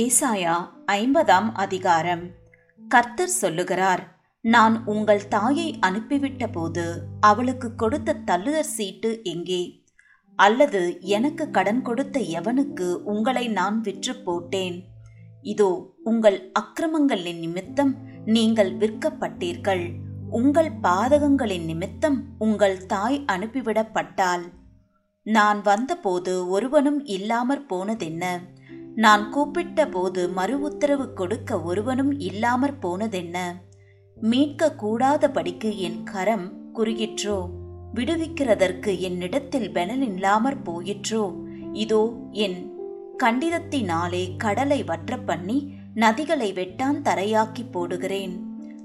ஏசாயா ஐம்பதாம் அதிகாரம். கர்த்தர் சொல்லுகிறார் நான் உங்கள் தாயை அனுப்பிவிட்ட போது அவளுக்கு கொடுத்த தள்ளுதர் சீட்டு எங்கே? அல்லது எனக்கு கடன் கொடுத்த எவனுக்கு உங்களை நான் விற்று போட்டேன்? இதோ உங்கள் அக்கிரமங்களின் நிமித்தம் நீங்கள் விற்கப்பட்டீர்கள். உங்கள் பாதகங்களின் நிமித்தம் உங்கள் தாய் அனுப்பிவிடப்பட்டாள். நான் வந்தபோது ஒருவனும் இல்லாமற் போனதென்ன? நான் கூப்பிட்ட போது மறு உத்தரவு கொடுக்க ஒருவனும் இல்லாமற் போனதென்ன? மீட்க கூடாதபடிக்கு என் கரம் குறுகிற்றோ? விடுவிக்கிறதற்கு என்னிடத்தில் பெனல் இல்லாமற் போயிற்றோ? இதோ என் கண்டிதத்தினாலே கடலை வற்ற பண்ணி நதிகளை வெட்டான் தரையாக்கி போடுகிறேன்.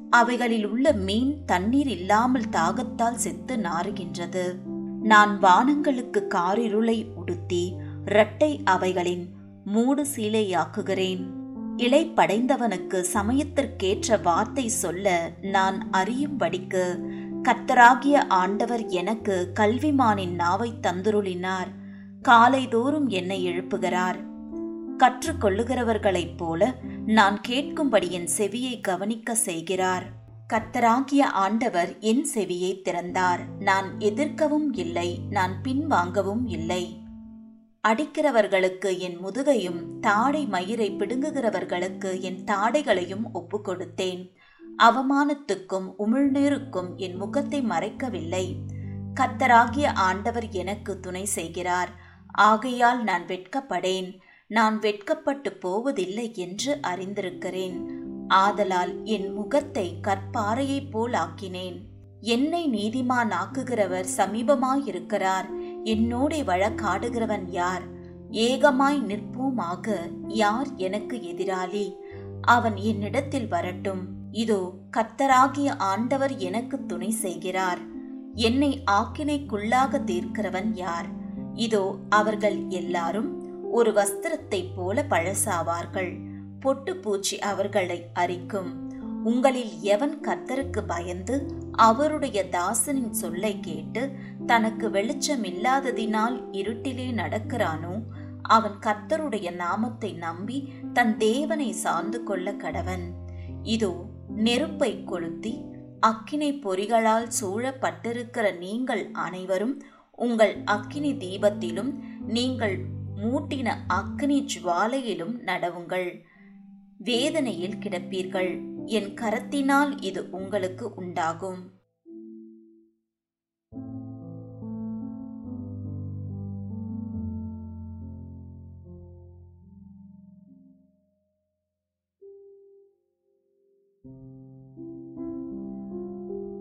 அவைகளில் உள்ள மீன் தண்ணீர் இல்லாமல் தாகத்தால் செத்து நாறுகின்றது. நான் வானங்களுக்கு காரிருளை உடுத்தி இரட்டை அவைகளின் மூடு சீலையாக்குகிறேன் இலை படைந்தவனுக்கு சமயத்திற்கேற்ற வார்த்தை சொல்ல நான் அறியும்படிக்கு கத்தராகிய ஆண்டவர் எனக்கு கல்விமானின் நாவை தந்துருளினார். காலைதோறும் என்னை எழுப்புகிறார். கற்றுக்கொள்ளுகிறவர்களைப் போல நான் கேட்கும்படி என் செவியை கவனிக்க செய்கிறார். கர்த்தராகிய ஆண்டவர் என் செவியை திறந்தார். நான் எதிர்க்கவும் இல்லை நான் பின்வாங்கவும் இல்லை. அடிக்கிறவர்களுக்கு என் முதுகையும் தாடை மயிரை பிடுங்குகிறவர்களுக்கு என் தாடைகளையும் ஒப்பு கொடுத்தேன் அவமானத்துக்கும் உமிழ்நீருக்கும் என் முகத்தை மறைக்கவில்லை. கத்தராகிய ஆண்டவர் எனக்கு துணை செய்கிறார். ஆகையால் நான் வெட்கப்படேன். நான் வெட்கப்பட்டு போவதில்லை என்று அறிந்திருக்கிறேன். ஆதலால் என் முகத்தை கற்பாறையைப் போல் ஆக்கினேன். என்னை நீதிமானாக்குகிறவர் சமீபமாயிருக்கிறார். என்னோடே வழக்காடுகிறவன் யார்? ஏகமாய் நிற்போமாக யார் எனக்கு எதிராளி? அவன் என்னிடத்தில் வரட்டும். இதோ கத்தராகிய ஆண்டவர் எனக்கு துணை செய்கிறார். என்னை ஆக்கினைக்குள்ளாக தீர்க்கிறவன் யார்? இதோ அவர்கள் எல்லாரும் ஒரு வஸ்திரத்தைப் போல பழசாவார்கள். பொட்டு பூச்சி அவர்களை அரிக்கும். உங்களில் எவன் கர்த்தருக்கு பயந்து அவருடைய தாசனின் சொல்லை கேட்டு தனக்கு வெளிச்சம் இல்லாததினால் இருட்டிலே நடக்கிறானோ? அவன் கர்த்தருடைய நாமத்தை நம்பி தன் தேவனை சார்ந்து கொள்ள கடவன். இதோ நெருப்பை கொளுத்தி அக்கினை பொறிகளால் சூழப்பட்டிருக்கிற நீங்கள் அனைவரும் உங்கள் அக்கினி தீபத்திலும் நீங்கள் மூட்டின அக்கினி ஜுவாலையிலும் நடவுங்கள். வேதனையில் கிடப்பீர்கள். என் கரத்தினால் இது உங்களுக்கு உண்டாகும்.